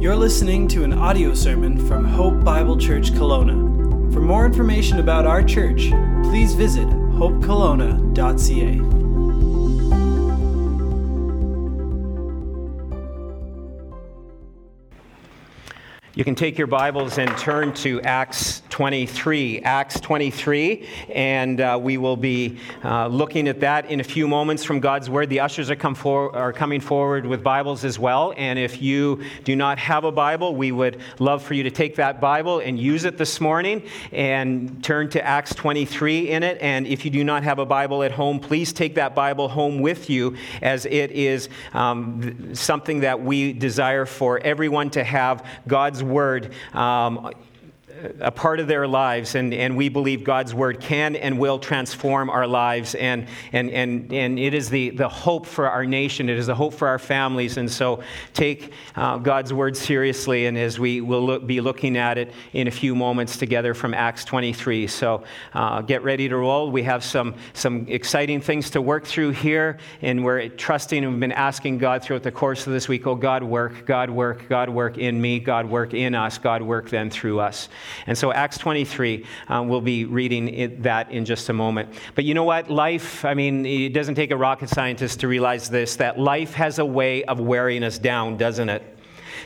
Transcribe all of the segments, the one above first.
You're listening to an audio sermon from Hope Bible Church Kelowna. For more information about our church, please visit hopekelowna.ca. You can take your Bibles and turn to Acts 23. Acts 23, and uh, we will be uh, looking at that in a few moments from God's Word. The ushers are, come for, are coming forward with Bibles as well, and if you do not have a Bible, we would love for you to take that Bible and use it this morning and turn to Acts 23 in it. And if you do not have a Bible at home, please take that Bible home with you, as it is um, something that we desire for everyone to have God's God's word um, a part of their lives, and, and we believe God's word can and will transform our lives. And, and, and, and it is the, the hope for our nation, it is the hope for our families. And so take uh, God's word seriously, and as we will look, be looking at it in a few moments together from Acts 23. So uh, get ready to roll. We have some, some exciting things to work through here, and we're trusting and we've been asking God throughout the course of this week oh, God, work, God, work, God, work in me, God, work in us, God, work then through us. And so, Acts 23, uh, we'll be reading it, that in just a moment. But you know what? Life, I mean, it doesn't take a rocket scientist to realize this that life has a way of wearing us down, doesn't it?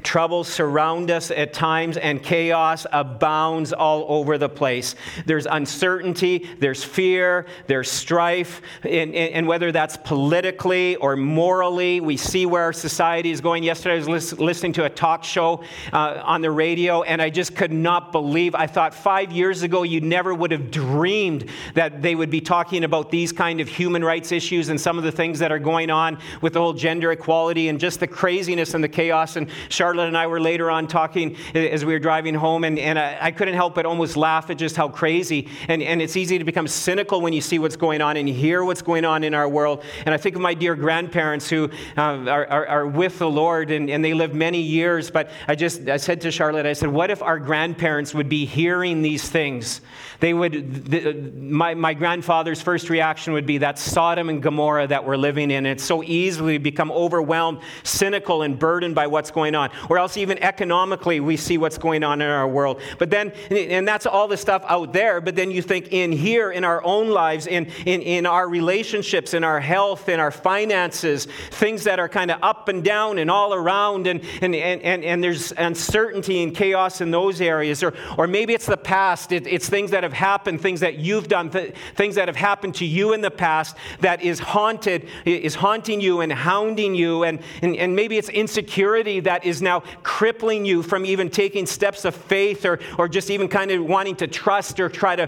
Troubles surround us at times, and chaos abounds all over the place. There's uncertainty, there's fear, there's strife, and, and whether that's politically or morally, we see where our society is going. Yesterday, I was listening to a talk show uh, on the radio, and I just could not believe. I thought five years ago, you never would have dreamed that they would be talking about these kind of human rights issues and some of the things that are going on with the whole gender equality and just the craziness and the chaos. And Charlotte and I were later on talking as we were driving home, and, and I, I couldn't help but almost laugh at just how crazy. And, and it's easy to become cynical when you see what's going on and hear what's going on in our world. And I think of my dear grandparents who uh, are, are, are, with the Lord and, and they lived many years. But I just I said to Charlotte, I said, what if our grandparents would be hearing these things? They would, the, my, my grandfather's first reaction would be that Sodom and Gomorrah that we're living in. It's so easily become overwhelmed, cynical, and burdened by what's going on or else even economically we see what's going on in our world. But then, and that's all the stuff out there, but then you think in here, in our own lives, in, in, in our relationships, in our health, in our finances, things that are kind of up and down and all around, and, and, and, and there's uncertainty and chaos in those areas. Or, or maybe it's the past, it, it's things that have happened, things that you've done, th- things that have happened to you in the past that is haunted, is haunting you and hounding you, and, and, and maybe it's insecurity that is now crippling you from even taking steps of faith or, or just even kind of wanting to trust or try to,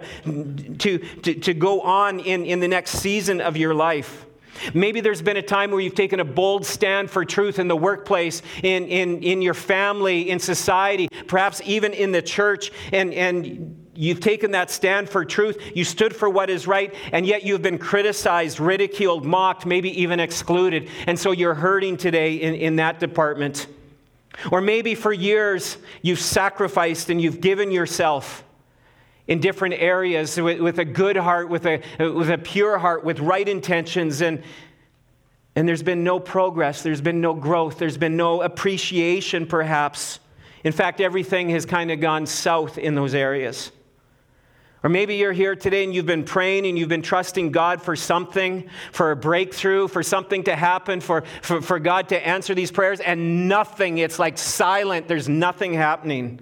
to, to, to go on in, in the next season of your life. Maybe there's been a time where you've taken a bold stand for truth in the workplace, in, in, in your family, in society, perhaps even in the church, and, and you've taken that stand for truth. You stood for what is right, and yet you've been criticized, ridiculed, mocked, maybe even excluded. And so you're hurting today in, in that department. Or maybe for years you've sacrificed and you've given yourself in different areas with, with, a good heart, with a, with a pure heart, with right intentions, and, and there's been no progress, there's been no growth, there's been no appreciation, perhaps. In fact, everything has kind of gone south in those areas. Or maybe you're here today and you've been praying and you've been trusting God for something, for a breakthrough, for something to happen, for, for, for God to answer these prayers, and nothing. It's like silent, there's nothing happening.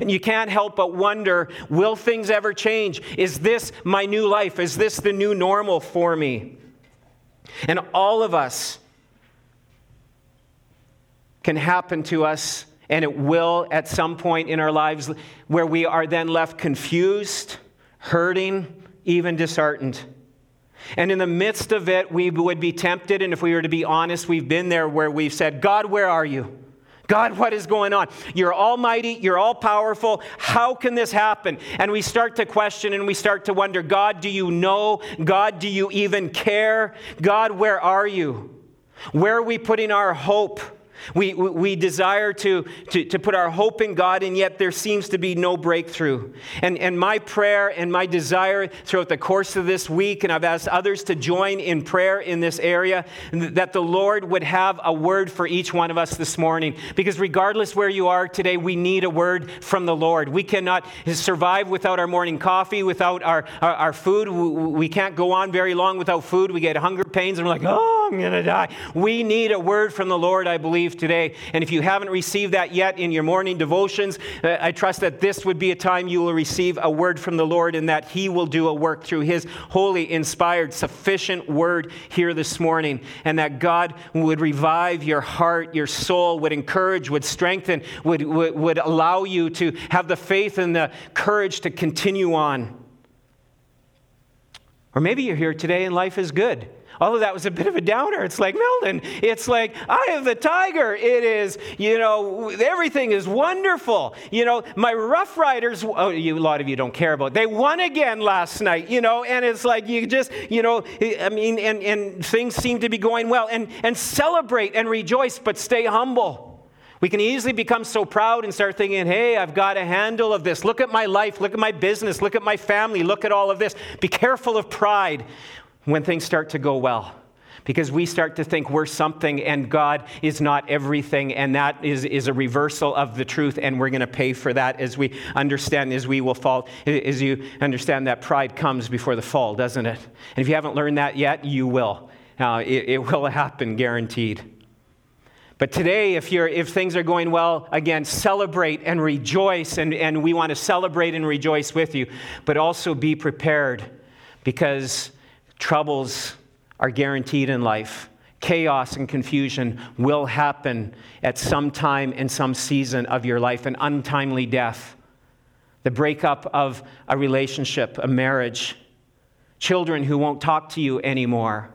And you can't help but wonder will things ever change? Is this my new life? Is this the new normal for me? And all of us can happen to us, and it will at some point in our lives where we are then left confused hurting, even disheartened. And in the midst of it, we would be tempted, and if we were to be honest, we've been there where we've said, God, where are you? God, what is going on? You're almighty, you're all powerful. How can this happen? And we start to question and we start to wonder God, do you know? God, do you even care? God, where are you? Where are we putting our hope? We, we desire to, to, to put our hope in God, and yet there seems to be no breakthrough. And, and my prayer and my desire throughout the course of this week, and I've asked others to join in prayer in this area, that the Lord would have a word for each one of us this morning. Because regardless where you are today, we need a word from the Lord. We cannot survive without our morning coffee, without our, our, our food. We can't go on very long without food. We get hunger pains, and we're like, oh, I'm going to die. We need a word from the Lord, I believe today. And if you haven't received that yet in your morning devotions, uh, I trust that this would be a time you will receive a word from the Lord and that He will do a work through His holy, inspired, sufficient word here this morning. And that God would revive your heart, your soul, would encourage, would strengthen, would, would, would allow you to have the faith and the courage to continue on. Or maybe you're here today and life is good although that was a bit of a downer. It's like, Milton, it's like, I have the tiger. It is, you know, everything is wonderful. You know, my Rough Riders, oh, you, a lot of you don't care about, they won again last night, you know, and it's like, you just, you know, I mean, and, and things seem to be going well. And, and celebrate and rejoice, but stay humble. We can easily become so proud and start thinking, hey, I've got a handle of this. Look at my life. Look at my business. Look at my family. Look at all of this. Be careful of pride when things start to go well. Because we start to think we're something and God is not everything, and that is, is a reversal of the truth, and we're going to pay for that as we understand, as we will fall, as you understand that pride comes before the fall, doesn't it? And if you haven't learned that yet, you will. Uh, it, it will happen, guaranteed. But today, if, you're, if things are going well, again, celebrate and rejoice, and, and we want to celebrate and rejoice with you, but also be prepared because Troubles are guaranteed in life. Chaos and confusion will happen at some time in some season of your life, an untimely death, the breakup of a relationship, a marriage, children who won't talk to you anymore,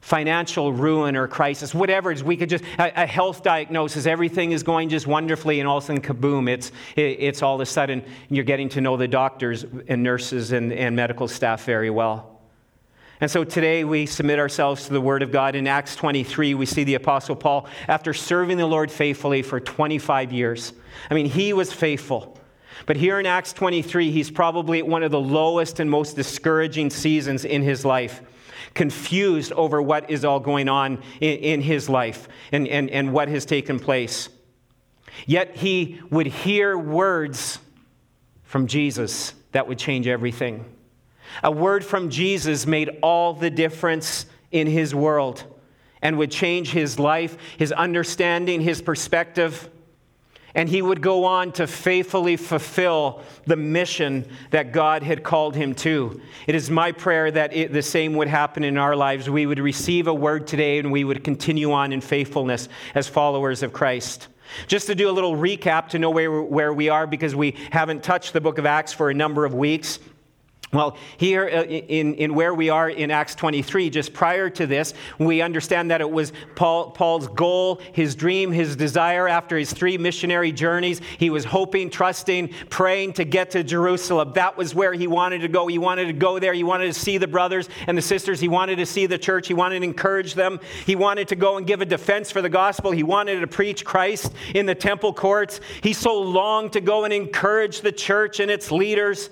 financial ruin or crisis, whatever it is. We could just, a, a health diagnosis, everything is going just wonderfully, and all of a sudden, kaboom, it's, it, it's all of a sudden you're getting to know the doctors and nurses and, and medical staff very well. And so today we submit ourselves to the Word of God. In Acts 23, we see the Apostle Paul, after serving the Lord faithfully for 25 years. I mean, he was faithful. But here in Acts 23, he's probably at one of the lowest and most discouraging seasons in his life, confused over what is all going on in, in his life and, and, and what has taken place. Yet he would hear words from Jesus that would change everything. A word from Jesus made all the difference in his world and would change his life, his understanding, his perspective. And he would go on to faithfully fulfill the mission that God had called him to. It is my prayer that it, the same would happen in our lives. We would receive a word today and we would continue on in faithfulness as followers of Christ. Just to do a little recap to know where, where we are, because we haven't touched the book of Acts for a number of weeks. Well, here uh, in, in where we are in Acts 23, just prior to this, we understand that it was Paul, Paul's goal, his dream, his desire after his three missionary journeys. He was hoping, trusting, praying to get to Jerusalem. That was where he wanted to go. He wanted to go there. He wanted to see the brothers and the sisters. He wanted to see the church. He wanted to encourage them. He wanted to go and give a defense for the gospel. He wanted to preach Christ in the temple courts. He so longed to go and encourage the church and its leaders.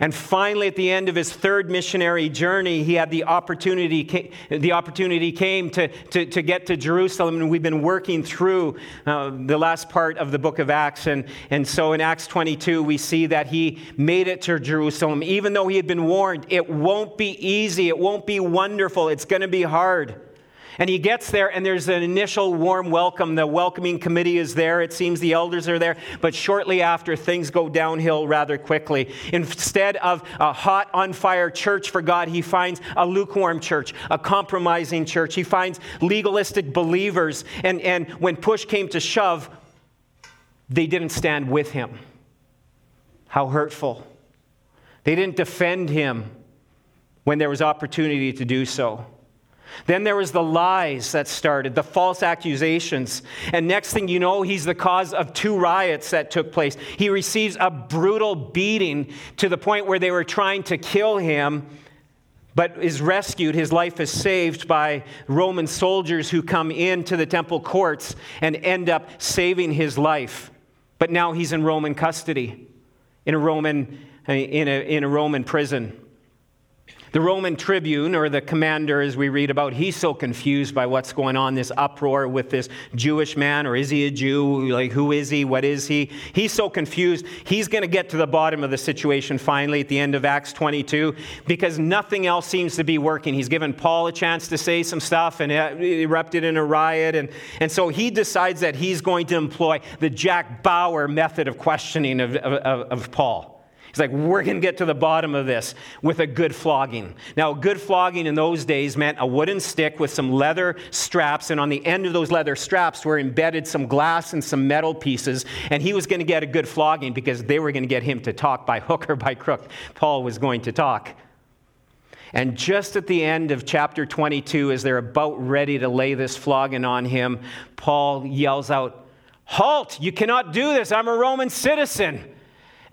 And finally, at the end of his third missionary journey, he had the opportunity, the opportunity came to, to, to get to Jerusalem. And we've been working through uh, the last part of the book of Acts. And, and so in Acts 22, we see that he made it to Jerusalem, even though he had been warned it won't be easy, it won't be wonderful, it's going to be hard. And he gets there, and there's an initial warm welcome. The welcoming committee is there. It seems the elders are there. But shortly after, things go downhill rather quickly. Instead of a hot, on fire church for God, he finds a lukewarm church, a compromising church. He finds legalistic believers. And, and when push came to shove, they didn't stand with him. How hurtful. They didn't defend him when there was opportunity to do so. Then there was the lies that started, the false accusations. And next thing you know, he's the cause of two riots that took place. He receives a brutal beating to the point where they were trying to kill him, but is rescued. His life is saved by Roman soldiers who come into the temple courts and end up saving his life. But now he's in Roman custody, in a Roman, in a, in a Roman prison. The Roman tribune, or the commander, as we read about, he's so confused by what's going on, this uproar with this Jewish man, or is he a Jew? Like, who is he? What is he? He's so confused. He's going to get to the bottom of the situation finally at the end of Acts 22 because nothing else seems to be working. He's given Paul a chance to say some stuff and it erupted in a riot. And, and so he decides that he's going to employ the Jack Bauer method of questioning of, of, of Paul. He's like, we're going to get to the bottom of this with a good flogging. Now, good flogging in those days meant a wooden stick with some leather straps, and on the end of those leather straps were embedded some glass and some metal pieces, and he was going to get a good flogging because they were going to get him to talk by hook or by crook. Paul was going to talk. And just at the end of chapter 22, as they're about ready to lay this flogging on him, Paul yells out, Halt! You cannot do this. I'm a Roman citizen.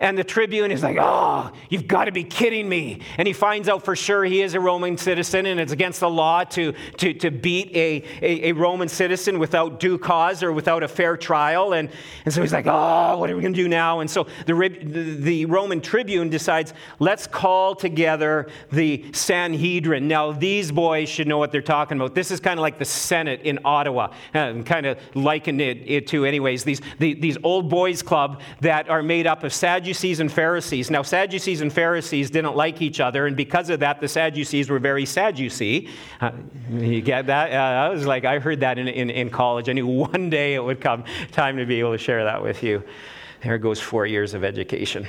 And the tribune is like, oh, you've got to be kidding me. And he finds out for sure he is a Roman citizen and it's against the law to, to, to beat a, a, a Roman citizen without due cause or without a fair trial. And, and so he's like, oh, what are we going to do now? And so the, the, Roman tribune decides, let's call together the Sanhedrin. Now, these boys should know what they're talking about. This is kind of like the Senate in Ottawa. Uh, I'm kind of likened it, it to, anyways, these, the, these old boys club that are made up of Sadducees Sadducees and Pharisees. Now, Sadducees and Pharisees didn't like each other, and because of that, the Sadducees were very Sadducee. Uh, you get that? Uh, I was like, I heard that in, in, in college. I knew one day it would come time to be able to share that with you. There goes four years of education.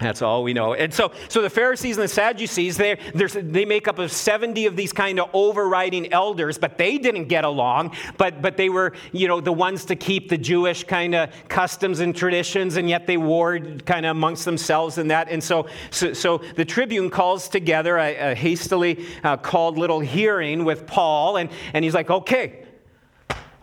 That's all we know. And so, so the Pharisees and the Sadducees, they they make up of 70 of these kind of overriding elders, but they didn't get along. But, but they were, you know, the ones to keep the Jewish kind of customs and traditions, and yet they warred kind of amongst themselves in that. And so, so, so the tribune calls together a, a hastily uh, called little hearing with Paul, and, and he's like, okay,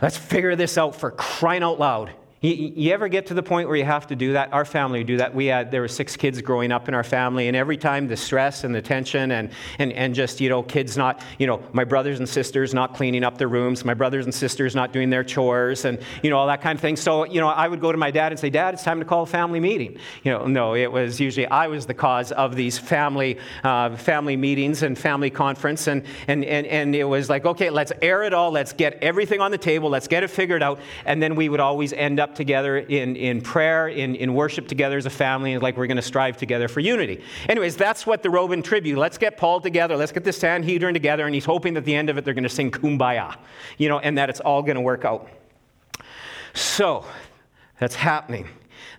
let's figure this out for crying out loud. You, you, ever get to the point where you have to do that? Our family would do that. We had, there were six kids growing up in our family, and every time the stress and the tension and, and, and just, you know, kids not, you know, my brothers and sisters not cleaning up their rooms, my brothers and sisters not doing their chores, and, you know, all that kind of thing. So, you know, I would go to my dad and say, Dad, it's time to call a family meeting. You know, no, it was usually I was the cause of these family, uh, family meetings and family conference, and, and, and, and it was like, okay, let's air it all, let's get everything on the table, let's get it figured out, and then we would always end up together in, in prayer, in, in worship together as a family, like we're going to strive together for unity. Anyways, that's what the Roman tribune. Let's get Paul together. Let's get the Sanhedrin together, and he's hoping at the end of it they're going to sing Kumbaya, you know, and that it's all going to work out. So that's happening.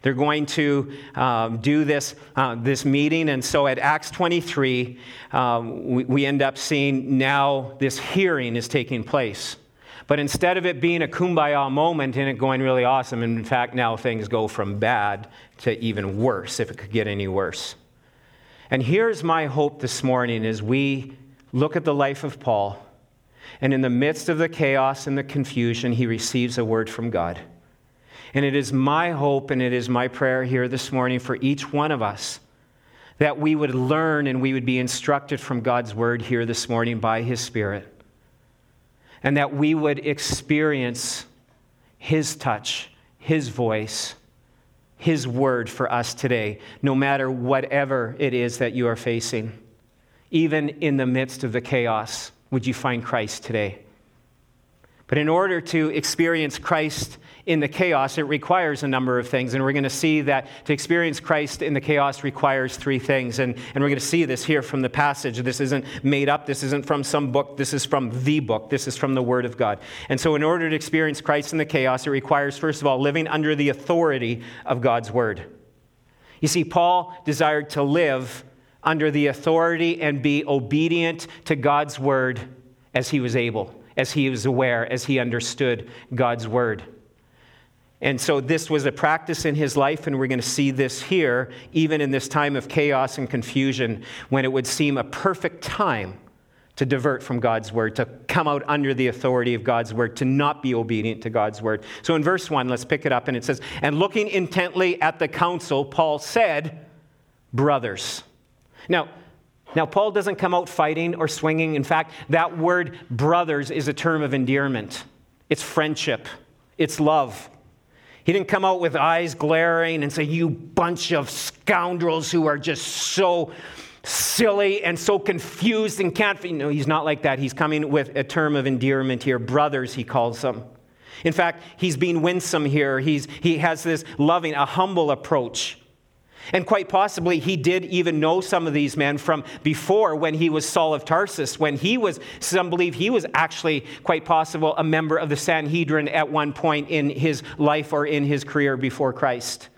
They're going to um, do this, uh, this meeting. And so at Acts 23, um, we, we end up seeing now this hearing is taking place. But instead of it being a kumbaya moment and it going really awesome, and in fact, now things go from bad to even worse, if it could get any worse. And here's my hope this morning as we look at the life of Paul, and in the midst of the chaos and the confusion, he receives a word from God. And it is my hope and it is my prayer here this morning for each one of us that we would learn and we would be instructed from God's word here this morning by his Spirit and that we would experience His touch, His voice, His word for us today, no matter whatever it is that you are facing. Even in the midst of the chaos, would you find Christ today? But in order to experience Christ in the chaos, it requires a number of things. And we're going to see that to experience Christ in the chaos requires three things. And, and we're going to see this here from the passage. This isn't made up, this isn't from some book, this is from the book, this is from the Word of God. And so, in order to experience Christ in the chaos, it requires, first of all, living under the authority of God's Word. You see, Paul desired to live under the authority and be obedient to God's Word as he was able, as he was aware, as he understood God's Word. And so this was a practice in his life, and we're going to see this here, even in this time of chaos and confusion, when it would seem a perfect time to divert from God's word, to come out under the authority of God's word, to not be obedient to God's word. So in verse 1, let's pick it up, and it says, And looking intently at the council, Paul said, Brothers. Now, Now, Paul doesn't come out fighting or swinging. In fact, that word brothers is a term of endearment, it's friendship, it's love. He didn't come out with eyes glaring and say, You bunch of scoundrels who are just so silly and so confused and can't. No, he's not like that. He's coming with a term of endearment here. Brothers, he calls them. In fact, he's being winsome here. He's, he has this loving, a humble approach. And quite possibly, he did even know some of these men from before when he was Saul of Tarsus, when he was, some believe he was actually quite possible a member of the Sanhedrin at one point in his life or in his career before Christ.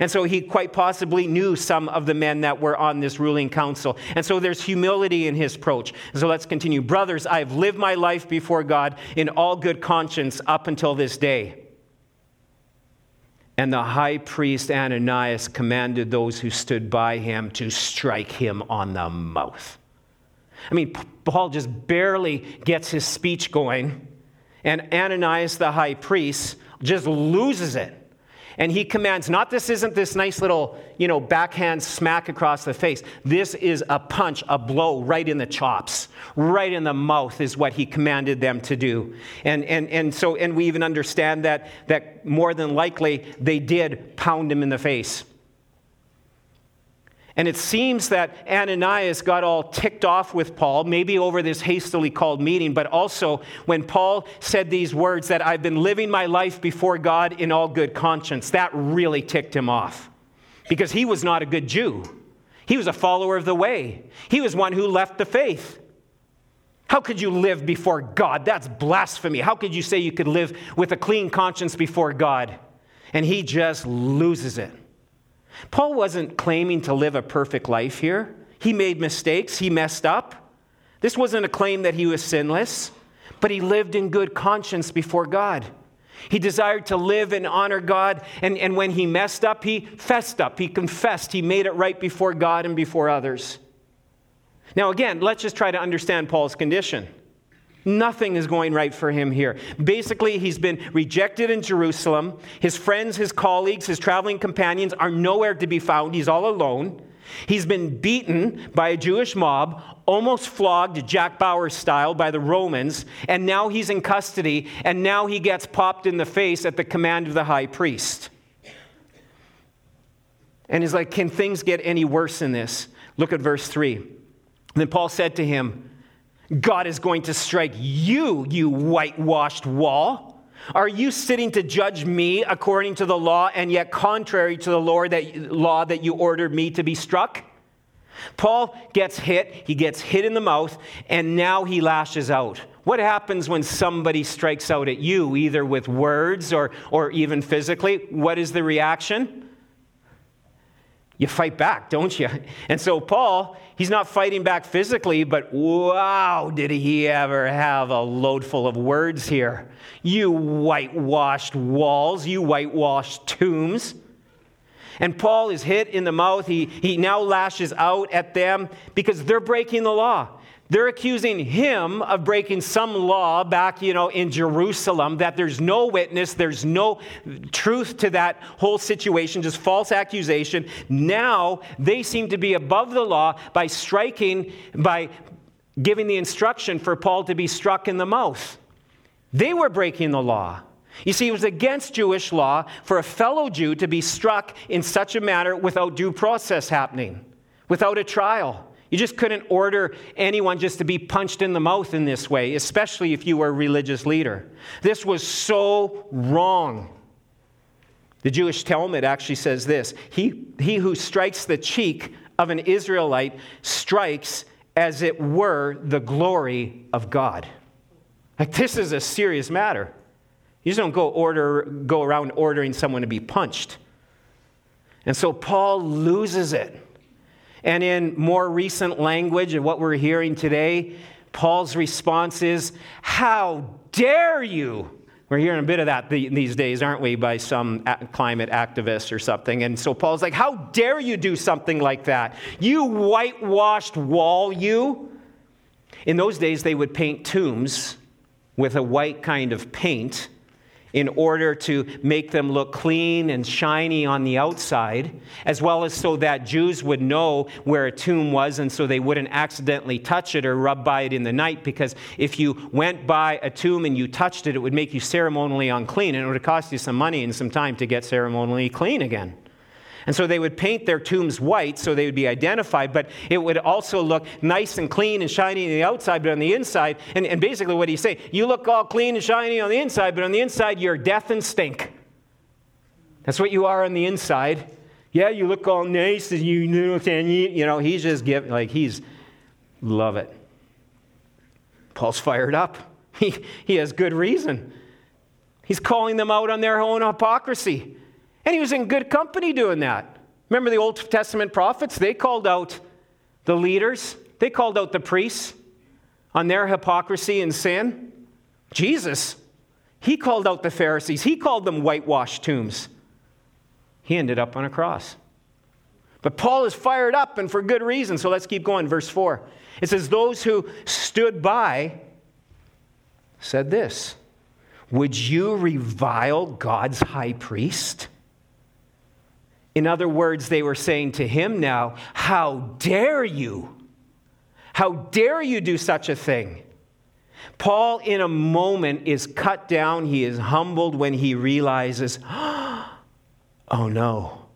And so he quite possibly knew some of the men that were on this ruling council. And so there's humility in his approach. So let's continue. Brothers, I have lived my life before God in all good conscience up until this day. And the high priest Ananias commanded those who stood by him to strike him on the mouth. I mean, Paul just barely gets his speech going, and Ananias, the high priest, just loses it. And he commands, not this isn't this nice little, you know, backhand smack across the face. This is a punch, a blow right in the chops, right in the mouth is what he commanded them to do. And, and, and so, and we even understand that, that more than likely they did pound him in the face. And it seems that Ananias got all ticked off with Paul, maybe over this hastily called meeting, but also when Paul said these words that I've been living my life before God in all good conscience. That really ticked him off because he was not a good Jew. He was a follower of the way, he was one who left the faith. How could you live before God? That's blasphemy. How could you say you could live with a clean conscience before God? And he just loses it. Paul wasn't claiming to live a perfect life here. He made mistakes, he messed up. This wasn't a claim that he was sinless, but he lived in good conscience before God. He desired to live and honor God, and, and when he messed up, he fessed up, he confessed, he made it right before God and before others. Now, again, let's just try to understand Paul's condition. Nothing is going right for him here. Basically, he's been rejected in Jerusalem. His friends, his colleagues, his traveling companions are nowhere to be found. He's all alone. He's been beaten by a Jewish mob, almost flogged Jack Bauer style by the Romans, and now he's in custody, and now he gets popped in the face at the command of the high priest. And he's like, Can things get any worse than this? Look at verse 3. And then Paul said to him, God is going to strike you, you whitewashed wall. Are you sitting to judge me according to the law and yet contrary to the Lord that, law that you ordered me to be struck? Paul gets hit, he gets hit in the mouth, and now he lashes out. What happens when somebody strikes out at you, either with words or, or even physically? What is the reaction? you fight back, don't you? And so Paul, he's not fighting back physically, but wow, did he ever have a load full of words here. You whitewashed walls, you whitewashed tombs. And Paul is hit in the mouth. He, he now lashes out at them because they're breaking the law. They're accusing him of breaking some law back, you know, in Jerusalem, that there's no witness, there's no truth to that whole situation, just false accusation. Now they seem to be above the law by striking, by giving the instruction for Paul to be struck in the mouth. They were breaking the law. You see, it was against Jewish law for a fellow Jew to be struck in such a manner without due process happening, without a trial. You just couldn't order anyone just to be punched in the mouth in this way, especially if you were a religious leader. This was so wrong. The Jewish Talmud actually says this he, he who strikes the cheek of an Israelite strikes as it were the glory of God. Like, this is a serious matter. You just don't go, order, go around ordering someone to be punched. And so Paul loses it. And in more recent language and what we're hearing today, Paul's response is, How dare you? We're hearing a bit of that these days, aren't we, by some climate activists or something. And so Paul's like, How dare you do something like that? You whitewashed wall, you. In those days, they would paint tombs with a white kind of paint in order to make them look clean and shiny on the outside, as well as so that Jews would know where a tomb was and so they wouldn't accidentally touch it or rub by it in the night. Because if you went by a tomb and you touched it, it would make you ceremonially unclean and it would cost you some money and some time to get ceremonially clean again. And so they would paint their tombs white so they would be identified, but it would also look nice and clean and shiny on the outside, but on the inside, and, and basically what he's saying, you look all clean and shiny on the inside, but on the inside, you're death and stink. That's what you are on the inside. Yeah, you look all nice and you, you know, he's just giving, like, he's, love it. Paul's fired up. He, he has good reason. He's calling them out on their own hypocrisy. And he was in good company doing that. Remember the Old Testament prophets? They called out the leaders, they called out the priests on their hypocrisy and sin. Jesus, he called out the Pharisees, he called them whitewashed tombs. He ended up on a cross. But Paul is fired up and for good reason. So let's keep going. Verse 4. It says, Those who stood by said this Would you revile God's high priest? In other words, they were saying to him now, How dare you? How dare you do such a thing? Paul, in a moment, is cut down. He is humbled when he realizes, Oh no,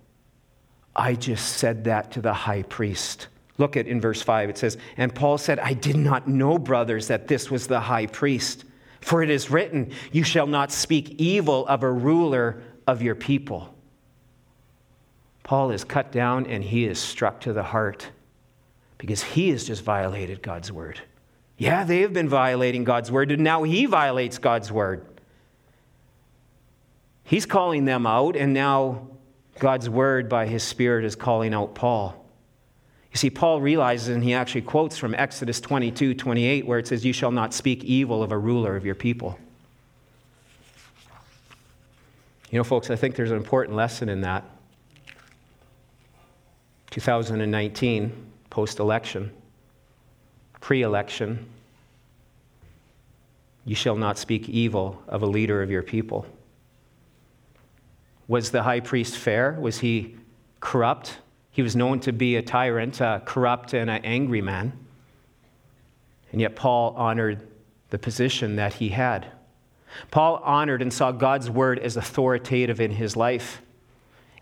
I just said that to the high priest. Look at in verse 5, it says, And Paul said, I did not know, brothers, that this was the high priest. For it is written, You shall not speak evil of a ruler of your people. Paul is cut down and he is struck to the heart because he has just violated God's word. Yeah, they have been violating God's word, and now he violates God's word. He's calling them out, and now God's word by his Spirit is calling out Paul. You see, Paul realizes, and he actually quotes from Exodus 22 28, where it says, You shall not speak evil of a ruler of your people. You know, folks, I think there's an important lesson in that. 2019, post election, pre election, you shall not speak evil of a leader of your people. Was the high priest fair? Was he corrupt? He was known to be a tyrant, a corrupt, and an angry man. And yet, Paul honored the position that he had. Paul honored and saw God's word as authoritative in his life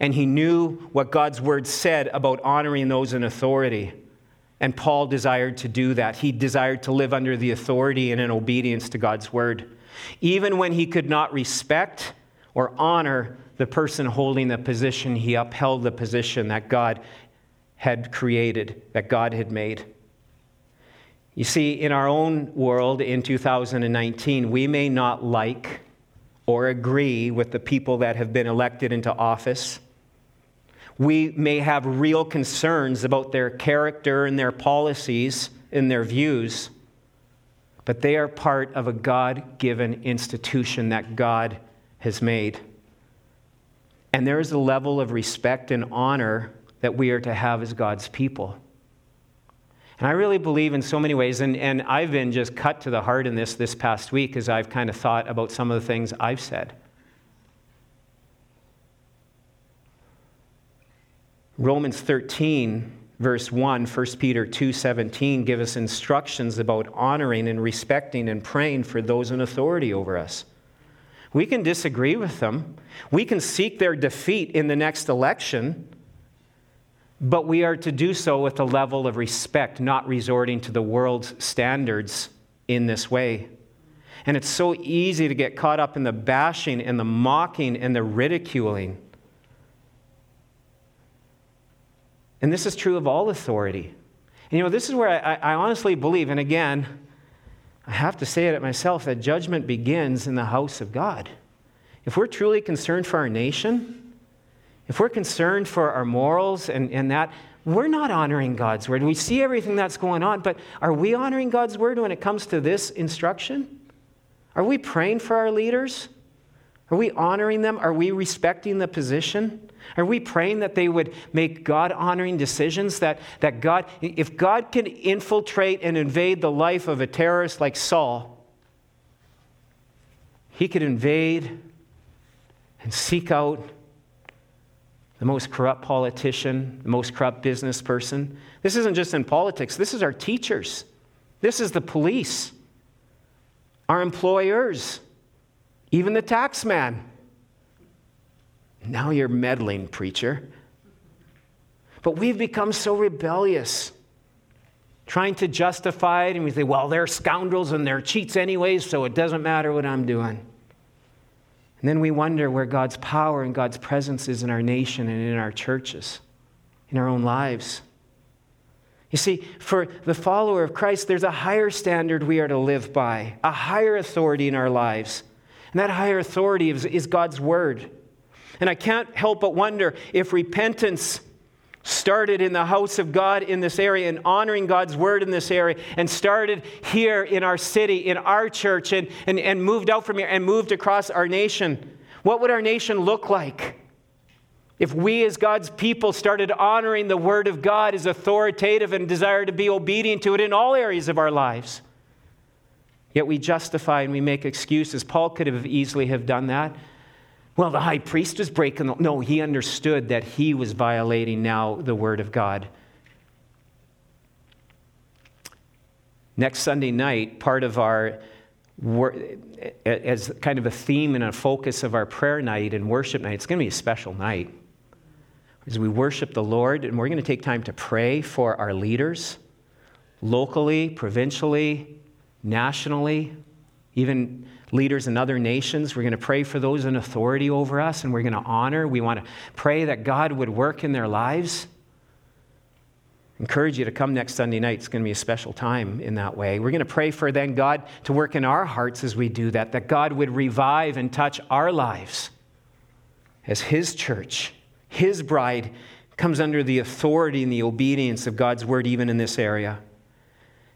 and he knew what God's word said about honoring those in authority. And Paul desired to do that. He desired to live under the authority and in obedience to God's word. Even when he could not respect or honor the person holding the position, he upheld the position that God had created, that God had made. You see, in our own world in 2019, we may not like or agree with the people that have been elected into office. We may have real concerns about their character and their policies and their views, but they are part of a God given institution that God has made. And there is a level of respect and honor that we are to have as God's people. And I really believe in so many ways, and, and I've been just cut to the heart in this this past week as I've kind of thought about some of the things I've said. Romans 13, verse 1, 1 Peter 2:17 give us instructions about honoring and respecting and praying for those in authority over us. We can disagree with them. We can seek their defeat in the next election, but we are to do so with a level of respect, not resorting to the world's standards in this way. And it's so easy to get caught up in the bashing and the mocking and the ridiculing. And this is true of all authority. And you know, this is where I, I, honestly believe, and again, I have to say it myself, that judgment begins in the house of God. If we're truly concerned for our nation, if we're concerned for our morals and, and that, we're not honoring God's word. We see everything that's going on, but are we honoring God's word when it comes to this instruction? Are we praying for our leaders? Are we honoring them? Are we respecting the position? Are we praying that they would make God honoring decisions? That, that God, if God can infiltrate and invade the life of a terrorist like Saul, he could invade and seek out the most corrupt politician, the most corrupt business person. This isn't just in politics, this is our teachers, this is the police, our employers, even the tax man. Now you're meddling, preacher. But we've become so rebellious, trying to justify it, and we say, well, they're scoundrels and they're cheats anyways, so it doesn't matter what I'm doing. And then we wonder where God's power and God's presence is in our nation and in our churches, in our own lives. You see, for the follower of Christ, there's a higher standard we are to live by, a higher authority in our lives. And that higher authority is, is God's Word. And I can't help but wonder if repentance started in the house of God in this area and honoring God's word in this area and started here in our city, in our church, and, and, and moved out from here and moved across our nation, what would our nation look like? If we, as God's people, started honoring the Word of God as authoritative and desire to be obedient to it in all areas of our lives, yet we justify and we make excuses. Paul could have easily have done that. Well, the high priest was breaking the No, he understood that he was violating now the word of God. Next Sunday night, part of our as kind of a theme and a focus of our prayer night and worship night, it's going to be a special night. As we worship the Lord, and we're going to take time to pray for our leaders, locally, provincially, nationally, even leaders in other nations. We're going to pray for those in authority over us, and we're going to honor. We want to pray that God would work in their lives. Encourage you to come next Sunday night. It's going to be a special time in that way. We're going to pray for then God to work in our hearts as we do that, that God would revive and touch our lives as His church, His bride comes under the authority and the obedience of God's word, even in this area.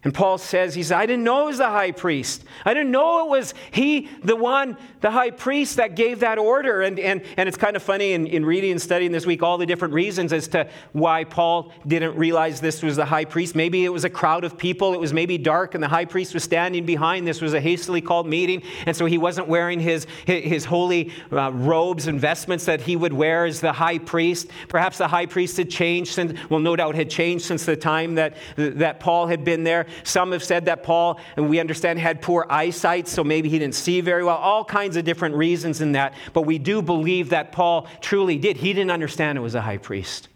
And Paul says, he said, I didn't know it was the high priest. I didn't know it was he, the one, the high priest that gave that order. And, and, and it's kind of funny in, in reading and studying this week all the different reasons as to why Paul didn't realize this was the high priest. Maybe it was a crowd of people. It was maybe dark and the high priest was standing behind. This was a hastily called meeting. And so he wasn't wearing his, his holy uh, robes and vestments that he would wear as the high priest. Perhaps the high priest had changed since, well, no doubt had changed since the time that, that Paul had been there. Some have said that Paul, and we understand, had poor eyesight, so maybe he didn't see very well. All kinds of different reasons in that. But we do believe that Paul truly did. He didn't understand it was a high priest.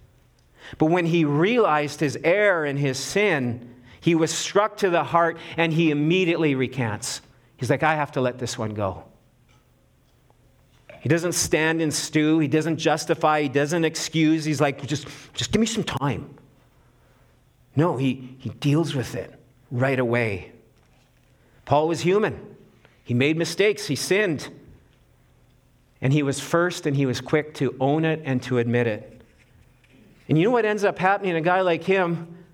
But when he realized his error and his sin, he was struck to the heart and he immediately recants. He's like, I have to let this one go. He doesn't stand and stew. He doesn't justify. He doesn't excuse. He's like, just, just give me some time. No, he, he deals with it right away. Paul was human. He made mistakes, he sinned. And he was first and he was quick to own it and to admit it. And you know what ends up happening? to A guy like him,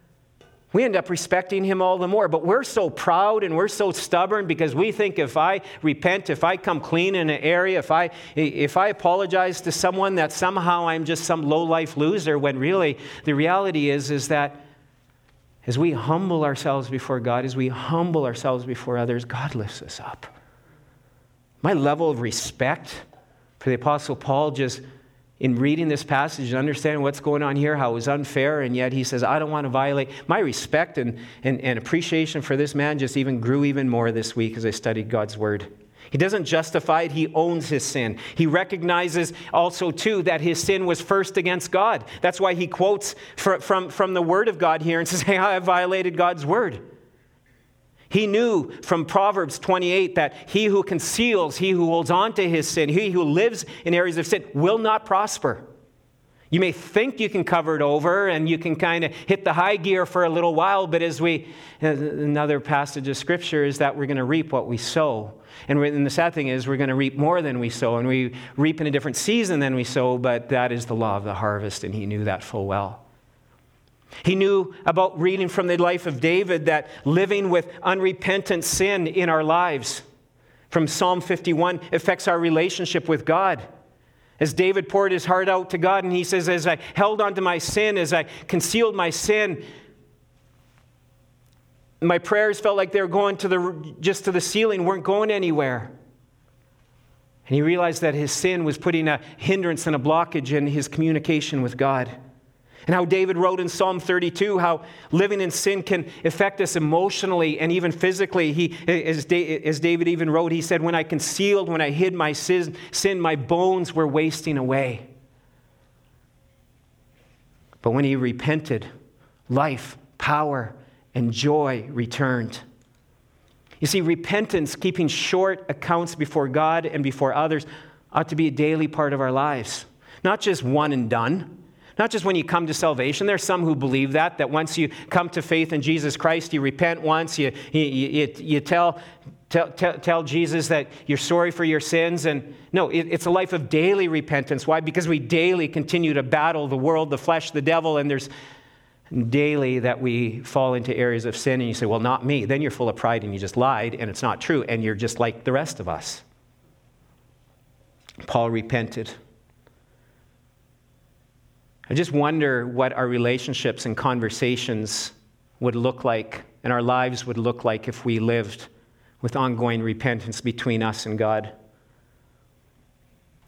we end up respecting him all the more. But we're so proud and we're so stubborn because we think if I repent, if I come clean in an area, if I, if I apologize to someone, that somehow I'm just some low life loser, when really the reality is, is that as we humble ourselves before God, as we humble ourselves before others, God lifts us up. My level of respect for the Apostle Paul, just in reading this passage and understanding what's going on here, how it was unfair, and yet he says, I don't want to violate. My respect and, and, and appreciation for this man just even grew even more this week as I studied God's word. He doesn't justify it, he owns his sin. He recognizes also, too, that his sin was first against God. That's why he quotes from, from, from the Word of God here and says, Hey, I have violated God's Word. He knew from Proverbs 28 that he who conceals, he who holds on to his sin, he who lives in areas of sin will not prosper. You may think you can cover it over and you can kind of hit the high gear for a little while, but as we, uh, another passage of scripture is that we're going to reap what we sow. And, and the sad thing is, we're going to reap more than we sow, and we reap in a different season than we sow, but that is the law of the harvest, and he knew that full well. He knew about reading from the life of David that living with unrepentant sin in our lives from Psalm 51 affects our relationship with God. As David poured his heart out to God, and he says, As I held onto my sin, as I concealed my sin, my prayers felt like they were going to the, just to the ceiling, weren't going anywhere. And he realized that his sin was putting a hindrance and a blockage in his communication with God. And how David wrote in Psalm 32 how living in sin can affect us emotionally and even physically. He, as, David even wrote, he said, When I concealed, when I hid my sin, sin, my bones were wasting away. But when he repented, life, power, and joy returned. You see, repentance, keeping short accounts before God and before others, ought to be a daily part of our lives. Not just one and done. Not just when you come to salvation. There's some who believe that, that once you come to faith in Jesus Christ, you repent once, you, you, you, you tell, tell, tell, tell, Jesus that you're sorry for your sins. And no, it, it's a life of daily repentance. Why? Because we daily continue to battle the world, the flesh, the devil, and there's daily that we fall into areas of sin and you say, well, not me. Then you're full of pride and you just lied and it's not true and you're just like the rest of us. Paul repented. I just wonder what our relationships and conversations would look like and our lives would look like if we lived with ongoing repentance between us and God.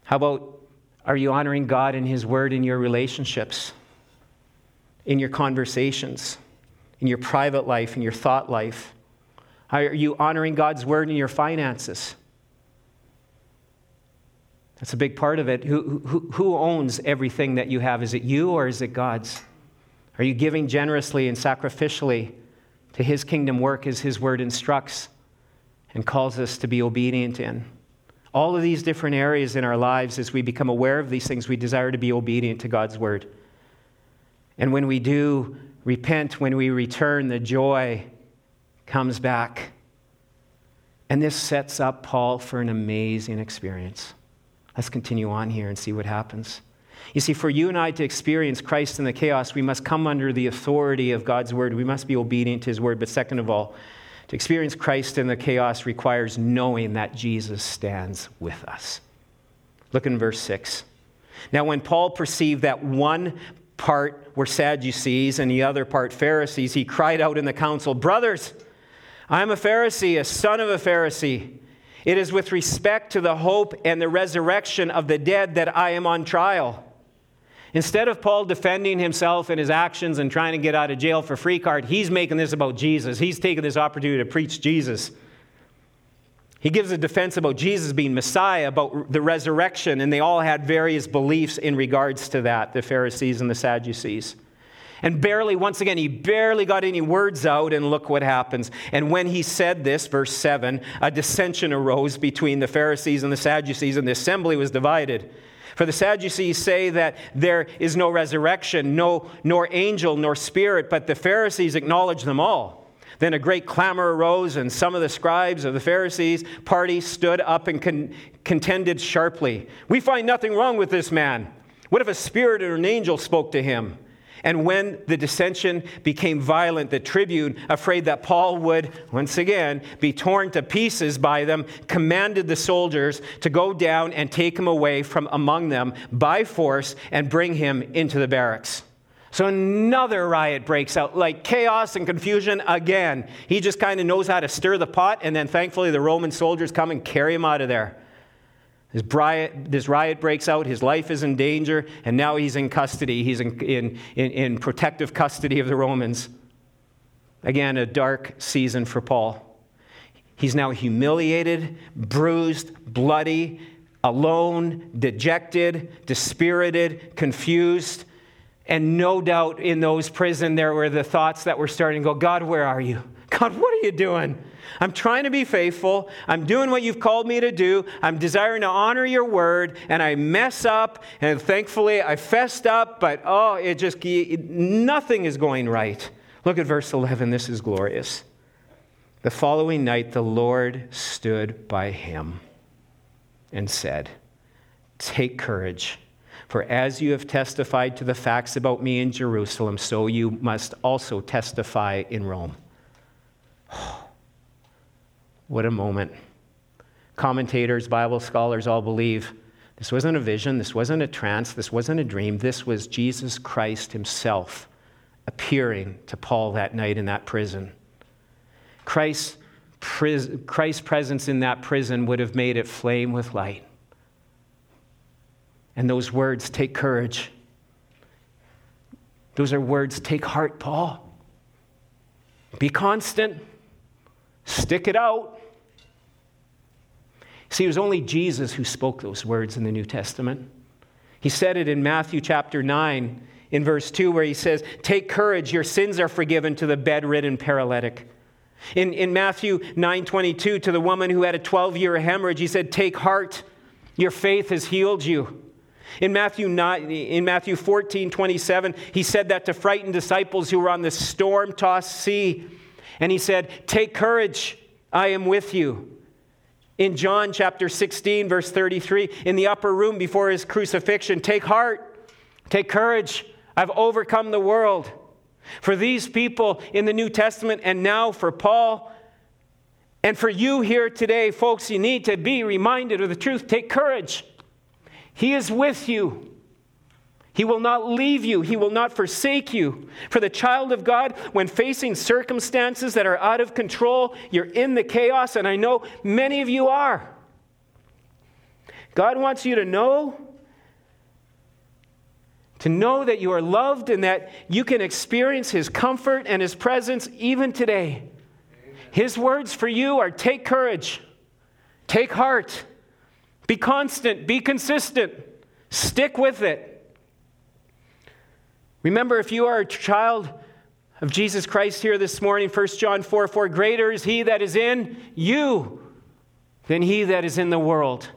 How about are you honoring God and His Word in your relationships? in your conversations, in your private life, in your thought life? Are you honoring God's word in your finances? That's a big part of it. Who, who, who owns everything that you have? Is it you or is it God's? Are you giving generously and sacrificially to His kingdom work as His word instructs and calls us to be obedient in? All of these different areas in our lives, as we become aware of these things, we desire to be obedient to God's word. And when we do repent, when we return, the joy comes back. And this sets up Paul for an amazing experience. Let's continue on here and see what happens. You see, for you and I to experience Christ in the chaos, we must come under the authority of God's word. We must be obedient to his word. But second of all, to experience Christ in the chaos requires knowing that Jesus stands with us. Look in verse 6. Now, when Paul perceived that one part were Sadducees and the other part Pharisees, he cried out in the council, Brothers, I am a Pharisee, a son of a Pharisee. It is with respect to the hope and the resurrection of the dead that I am on trial. Instead of Paul defending himself and his actions and trying to get out of jail for free card, he's making this about Jesus. He's taking this opportunity to preach Jesus. He gives a defense about Jesus being Messiah, about the resurrection, and they all had various beliefs in regards to that, the Pharisees and the Sadducees. And barely, once again, he barely got any words out, and look what happens. And when he said this, verse 7, a dissension arose between the Pharisees and the Sadducees, and the assembly was divided. For the Sadducees say that there is no resurrection, no, nor angel, nor spirit, but the Pharisees acknowledge them all. Then a great clamor arose, and some of the scribes of the Pharisees' party stood up and con- contended sharply. We find nothing wrong with this man. What if a spirit or an angel spoke to him? And when the dissension became violent, the tribune, afraid that Paul would, once again, be torn to pieces by them, commanded the soldiers to go down and take him away from among them by force and bring him into the barracks. So another riot breaks out, like chaos and confusion again. He just kind of knows how to stir the pot, and then thankfully the Roman soldiers come and carry him out of there. This riot, this riot breaks out, his life is in danger, and now he's in custody. He's in, in, in, in protective custody of the Romans. Again, a dark season for Paul. He's now humiliated, bruised, bloody, alone, dejected, dispirited, confused and no doubt in those prison, there were the thoughts that were starting to go, God, where are you? God, what are you doing? I'm trying to be faithful. I'm doing what you've called me to do. I'm desiring to honor your word, and I mess up, and thankfully I fessed up, but oh, it just, nothing is going right. Look at verse 11. This is glorious. The following night, the Lord stood by him and said, Take courage. For as you have testified to the facts about me in Jerusalem, so you must also testify in Rome. what a moment. Commentators, Bible scholars all believe this wasn't a vision, this wasn't a trance, this wasn't a dream. This was Jesus Christ himself appearing to Paul that night in that prison. Christ's, Christ's presence in that prison would have made it flame with light. And those words, take courage. Those are words, take heart, Paul. Be constant. Stick it out. See, it was only Jesus who spoke those words in the New Testament. He said it in Matthew chapter 9, in verse 2, where he says, Take courage, your sins are forgiven to the bedridden paralytic. In, in Matthew 9 22, to the woman who had a 12 year hemorrhage, he said, Take heart, your faith has healed you. In Matthew, 9, in Matthew 14 27, he said that to frightened disciples who were on the storm tossed sea. And he said, Take courage, I am with you. In John chapter 16, verse 33, in the upper room before his crucifixion, take heart, take courage, I've overcome the world. For these people in the New Testament, and now for Paul, and for you here today, folks, you need to be reminded of the truth. Take courage. He is with you. He will not leave you. He will not forsake you. For the child of God, when facing circumstances that are out of control, you're in the chaos, and I know many of you are. God wants you to know to know that you are loved and that you can experience His comfort and His presence even today. His words for you are take courage, take heart, be constant, be consistent, stick with it. Remember, if you are a child of Jesus Christ here this morning, 1 John 4 4, greater is he that is in you than he that is in the world.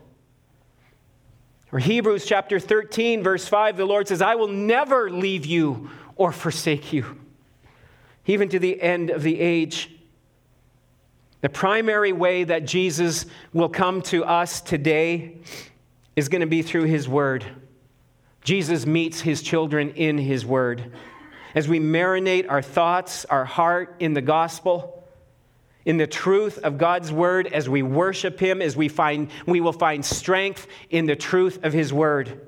Or Hebrews chapter 13, verse 5, the Lord says, I will never leave you or forsake you, even to the end of the age. The primary way that Jesus will come to us today is going to be through his word. Jesus meets his children in his word. As we marinate our thoughts, our heart in the gospel, in the truth of God's word, as we worship him, as we find we will find strength in the truth of his word.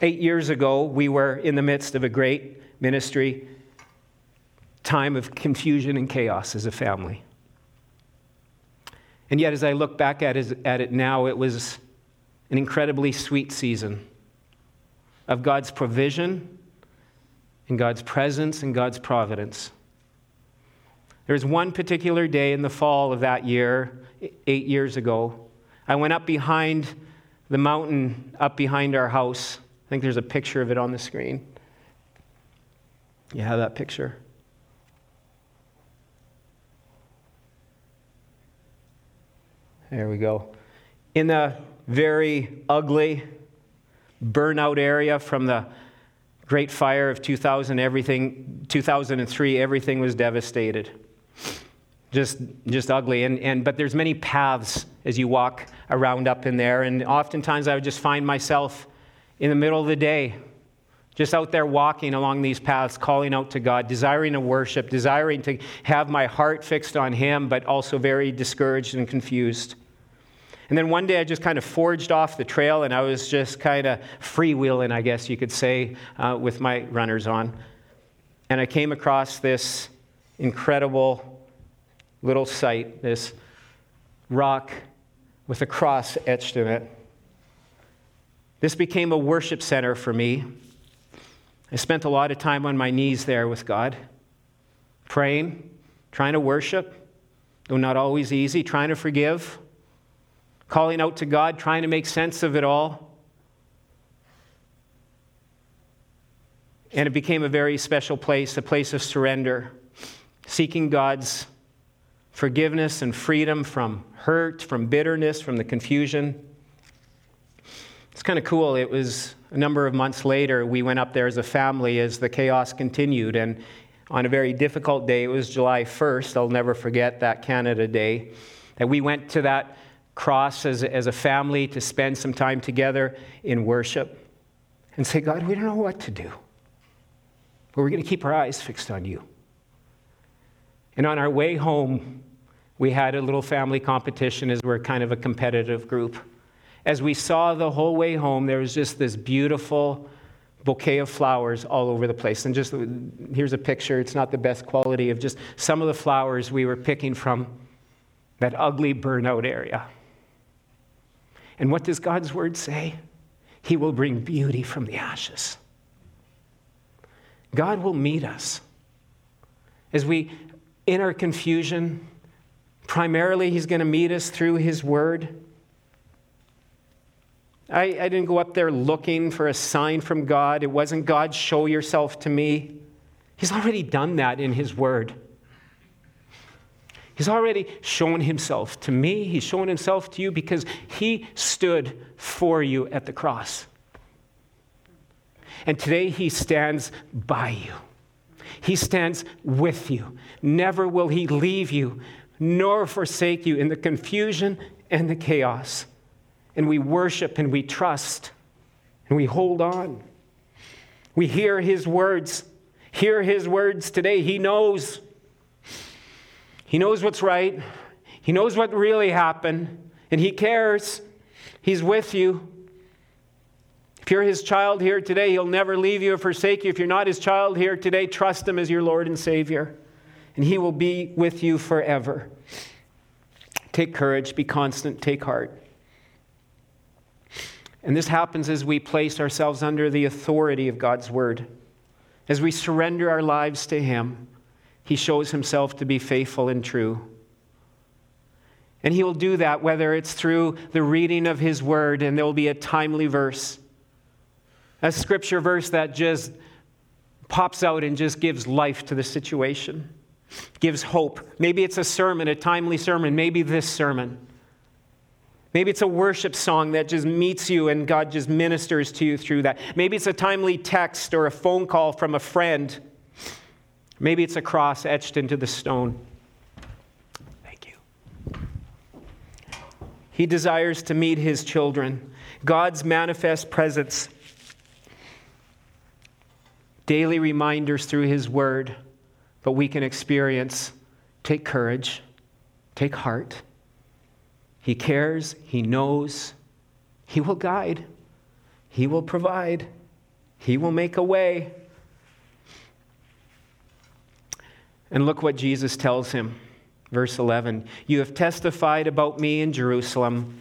8 years ago, we were in the midst of a great ministry time of confusion and chaos as a family. And yet, as I look back at it, at it now, it was an incredibly sweet season of God's provision and God's presence and God's providence. There was one particular day in the fall of that year, eight years ago. I went up behind the mountain, up behind our house. I think there's a picture of it on the screen. You have that picture? There we go. In the very ugly, burnout area from the Great Fire of 2000, everything, 2003, everything was devastated. Just, just ugly. And, and, but there's many paths as you walk around up in there. And oftentimes I would just find myself in the middle of the day, just out there walking along these paths, calling out to God, desiring to worship, desiring to have my heart fixed on Him, but also very discouraged and confused. And then one day I just kind of forged off the trail and I was just kind of freewheeling, I guess you could say, uh, with my runners on. And I came across this incredible little site, this rock with a cross etched in it. This became a worship center for me. I spent a lot of time on my knees there with God, praying, trying to worship, though not always easy, trying to forgive calling out to God, trying to make sense of it all. And it became a very special place, a place of surrender, seeking God's forgiveness and freedom from hurt, from bitterness, from the confusion. It's kind of cool. It was a number of months later, we went up there as a family as the chaos continued. And on a very difficult day, it was July 1st, I'll never forget that Canada Day, that we went to that cross as, as a family to spend some time together in worship and say, God, we don't know what to do, but we're going to keep our eyes fixed on you. And on our way home, we had a little family competition as we're kind of a competitive group. As we saw the whole way home, there was just this beautiful bouquet of flowers all over the place. And just here's a picture. It's not the best quality of just some of the flowers we were picking from that ugly burnout area. And what does God's word say? He will bring beauty from the ashes. God will meet us. As we, in our confusion, primarily He's going to meet us through His Word. I, I didn't go up there looking for a sign from God. It wasn't God, show yourself to me. He's already done that in His Word. He's already shown himself to me. He's shown himself to you because he stood for you at the cross. And today he stands by you. He stands with you. Never will he leave you nor forsake you in the confusion and the chaos. And we worship and we trust and we hold on. We hear his words. Hear his words today. He knows. He knows what's right. He knows what really happened. And he cares. He's with you. If you're his child here today, he'll never leave you or forsake you. If you're not his child here today, trust him as your Lord and Savior, and he will be with you forever. Take courage, be constant, take heart. And this happens as we place ourselves under the authority of God's word. As we surrender our lives to him, he shows himself to be faithful and true. And he will do that whether it's through the reading of his word, and there will be a timely verse a scripture verse that just pops out and just gives life to the situation, gives hope. Maybe it's a sermon, a timely sermon, maybe this sermon. Maybe it's a worship song that just meets you and God just ministers to you through that. Maybe it's a timely text or a phone call from a friend. Maybe it's a cross etched into the stone. Thank you. He desires to meet his children. God's manifest presence daily reminders through His Word, but we can experience take courage, take heart. He cares, He knows, He will guide, He will provide, He will make a way. And look what Jesus tells him. Verse 11 You have testified about me in Jerusalem.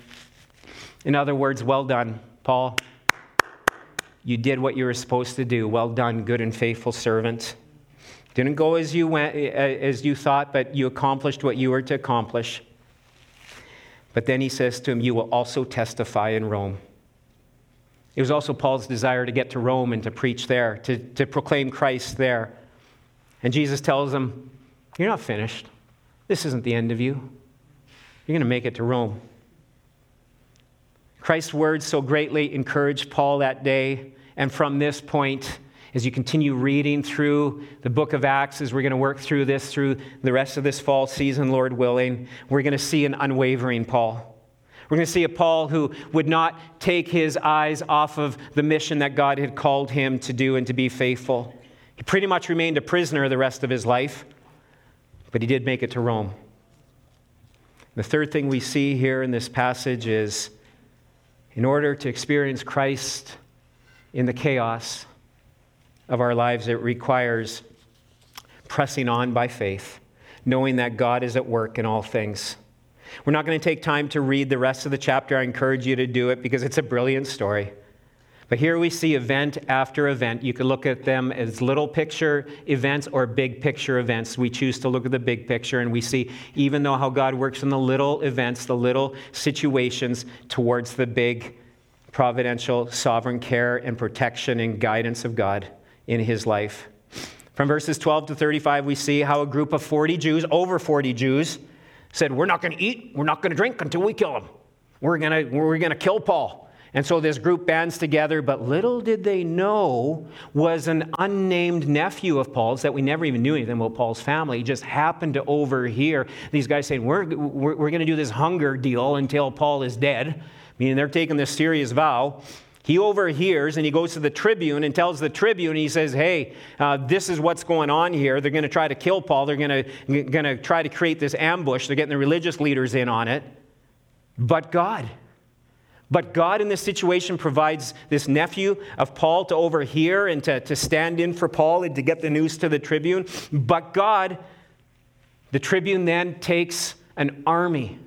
In other words, well done, Paul. You did what you were supposed to do. Well done, good and faithful servant. Didn't go as you went as you thought, but you accomplished what you were to accomplish. But then he says to him, You will also testify in Rome. It was also Paul's desire to get to Rome and to preach there, to, to proclaim Christ there. And Jesus tells him, You're not finished. This isn't the end of you. You're going to make it to Rome. Christ's words so greatly encouraged Paul that day. And from this point, as you continue reading through the book of Acts, as we're going to work through this through the rest of this fall season, Lord willing, we're going to see an unwavering Paul. We're going to see a Paul who would not take his eyes off of the mission that God had called him to do and to be faithful. He pretty much remained a prisoner the rest of his life, but he did make it to Rome. The third thing we see here in this passage is in order to experience Christ in the chaos of our lives, it requires pressing on by faith, knowing that God is at work in all things. We're not going to take time to read the rest of the chapter. I encourage you to do it because it's a brilliant story. But here we see event after event. You could look at them as little picture events or big picture events. We choose to look at the big picture, and we see, even though how God works in the little events, the little situations, towards the big providential, sovereign care and protection and guidance of God in his life. From verses 12 to 35, we see how a group of 40 Jews, over 40 Jews, said, We're not going to eat, we're not going to drink until we kill him. We're going to we're going to kill Paul. And so this group bands together, but little did they know was an unnamed nephew of Paul's that we never even knew anything about Paul's family. He just happened to overhear these guys saying, We're, we're, we're going to do this hunger deal until Paul is dead, meaning they're taking this serious vow. He overhears and he goes to the tribune and tells the tribune, he says, Hey, uh, this is what's going on here. They're going to try to kill Paul. They're going to, going to try to create this ambush. They're getting the religious leaders in on it. But God, but God in this situation provides this nephew of Paul to overhear and to, to stand in for Paul and to get the news to the tribune. But God, the tribune then takes an army.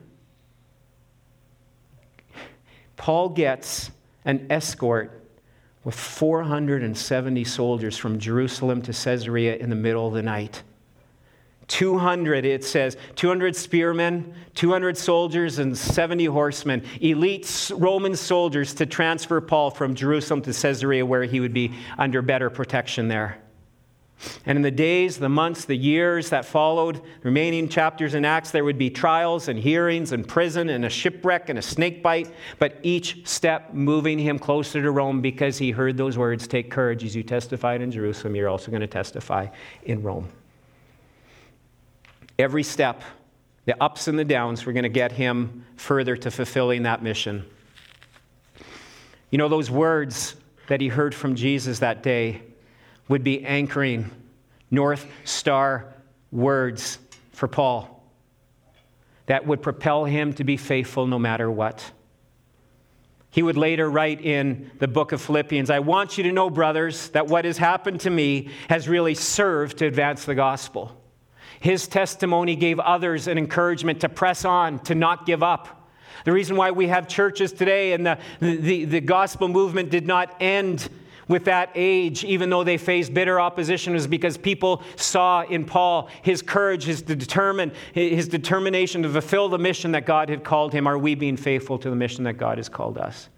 Paul gets an escort with 470 soldiers from Jerusalem to Caesarea in the middle of the night. 200, it says, 200 spearmen, 200 soldiers, and 70 horsemen, elite Roman soldiers to transfer Paul from Jerusalem to Caesarea, where he would be under better protection there. And in the days, the months, the years that followed, remaining chapters in Acts, there would be trials and hearings and prison and a shipwreck and a snake bite, but each step moving him closer to Rome because he heard those words Take courage as you testified in Jerusalem, you're also going to testify in Rome. Every step, the ups and the downs, were going to get him further to fulfilling that mission. You know, those words that he heard from Jesus that day would be anchoring North Star words for Paul that would propel him to be faithful no matter what. He would later write in the book of Philippians I want you to know, brothers, that what has happened to me has really served to advance the gospel. His testimony gave others an encouragement to press on, to not give up. The reason why we have churches today and the, the, the gospel movement did not end with that age, even though they faced bitter opposition, was because people saw in Paul his courage, his, determine, his determination to fulfill the mission that God had called him. Are we being faithful to the mission that God has called us?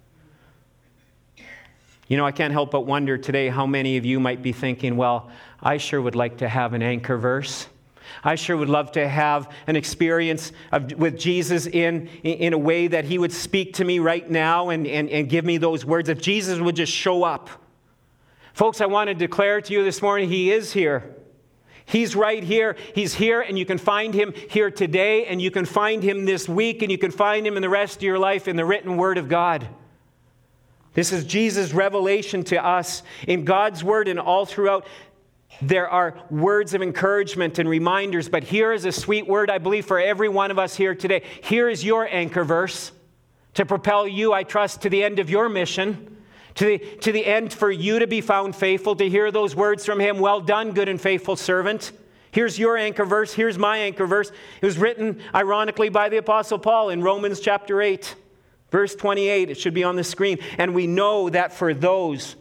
You know, I can't help but wonder today how many of you might be thinking, well, I sure would like to have an anchor verse. I sure would love to have an experience of, with Jesus in, in a way that he would speak to me right now and, and, and give me those words. If Jesus would just show up. Folks, I want to declare to you this morning, He is here. He's right here. He's here, and you can find Him here today, and you can find Him this week, and you can find Him in the rest of your life in the written Word of God. This is Jesus' revelation to us in God's Word and all throughout. There are words of encouragement and reminders, but here is a sweet word, I believe, for every one of us here today. Here is your anchor verse to propel you, I trust, to the end of your mission to the, to the end for you to be found faithful, to hear those words from him Well done, good and faithful servant. Here's your anchor verse. Here's my anchor verse. It was written, ironically, by the Apostle Paul in Romans chapter 8, verse 28. It should be on the screen. And we know that for those,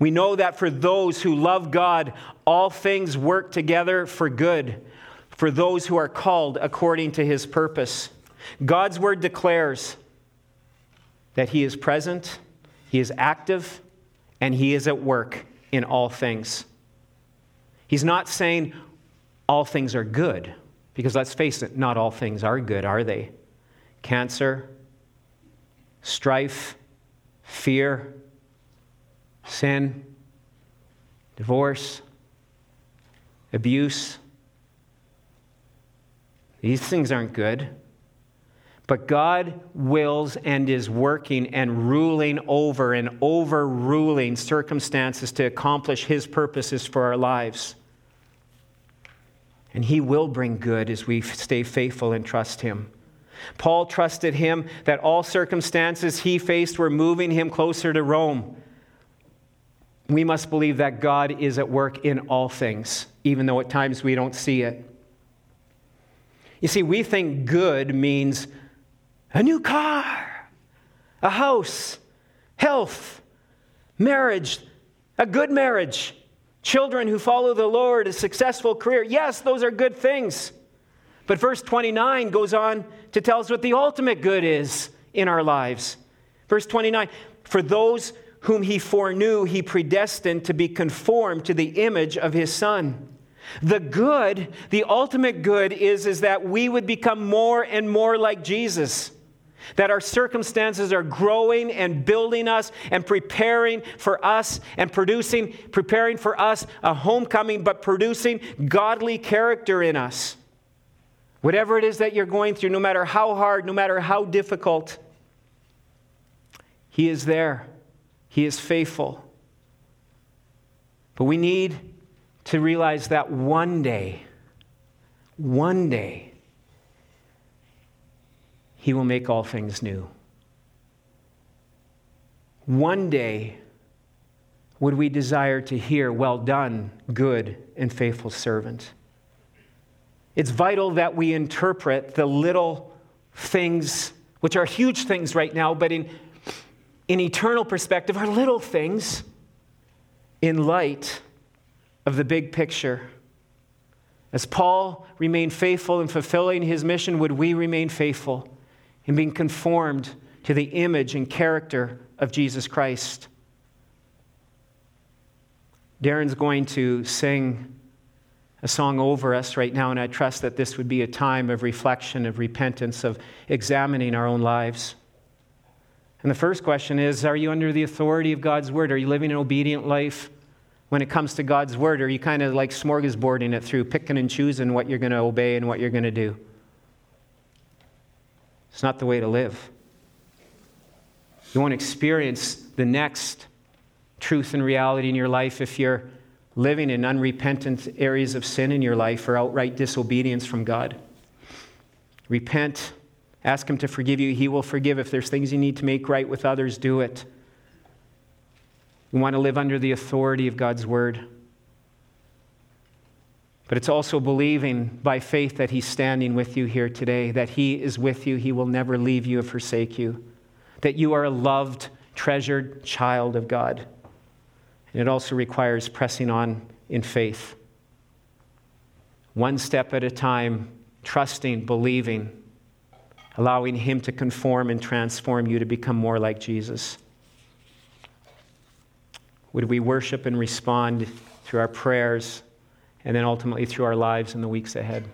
we know that for those who love God, all things work together for good, for those who are called according to his purpose. God's word declares that he is present he is active and he is at work in all things. He's not saying all things are good, because let's face it, not all things are good, are they? Cancer, strife, fear, sin, divorce, abuse. These things aren't good. But God wills and is working and ruling over and overruling circumstances to accomplish His purposes for our lives. And He will bring good as we stay faithful and trust Him. Paul trusted Him that all circumstances he faced were moving him closer to Rome. We must believe that God is at work in all things, even though at times we don't see it. You see, we think good means a new car, a house, health, marriage, a good marriage, children who follow the Lord, a successful career. Yes, those are good things. But verse 29 goes on to tell us what the ultimate good is in our lives. Verse 29 For those whom he foreknew, he predestined to be conformed to the image of his Son. The good, the ultimate good, is, is that we would become more and more like Jesus. That our circumstances are growing and building us and preparing for us and producing, preparing for us a homecoming, but producing godly character in us. Whatever it is that you're going through, no matter how hard, no matter how difficult, He is there. He is faithful. But we need to realize that one day, one day, he will make all things new. One day, would we desire to hear, Well done, good and faithful servant? It's vital that we interpret the little things which are huge things right now, but in, in eternal perspective are little things in light of the big picture. As Paul remained faithful in fulfilling his mission, would we remain faithful in being conformed to the image and character of Jesus Christ? Darren's going to sing a song over us right now, and I trust that this would be a time of reflection, of repentance, of examining our own lives. And the first question is Are you under the authority of God's word? Are you living an obedient life? when it comes to God's word? Are you kind of like smorgasbording it through, picking and choosing what you're going to obey and what you're going to do? It's not the way to live. You won't experience the next truth and reality in your life if you're living in unrepentant areas of sin in your life or outright disobedience from God. Repent, ask Him to forgive you. He will forgive. If there's things you need to make right with others, do it. We want to live under the authority of God's word. But it's also believing by faith that He's standing with you here today, that He is with you, He will never leave you or forsake you, that you are a loved, treasured child of God. And it also requires pressing on in faith. One step at a time, trusting, believing, allowing Him to conform and transform you to become more like Jesus. Would we worship and respond through our prayers and then ultimately through our lives in the weeks ahead?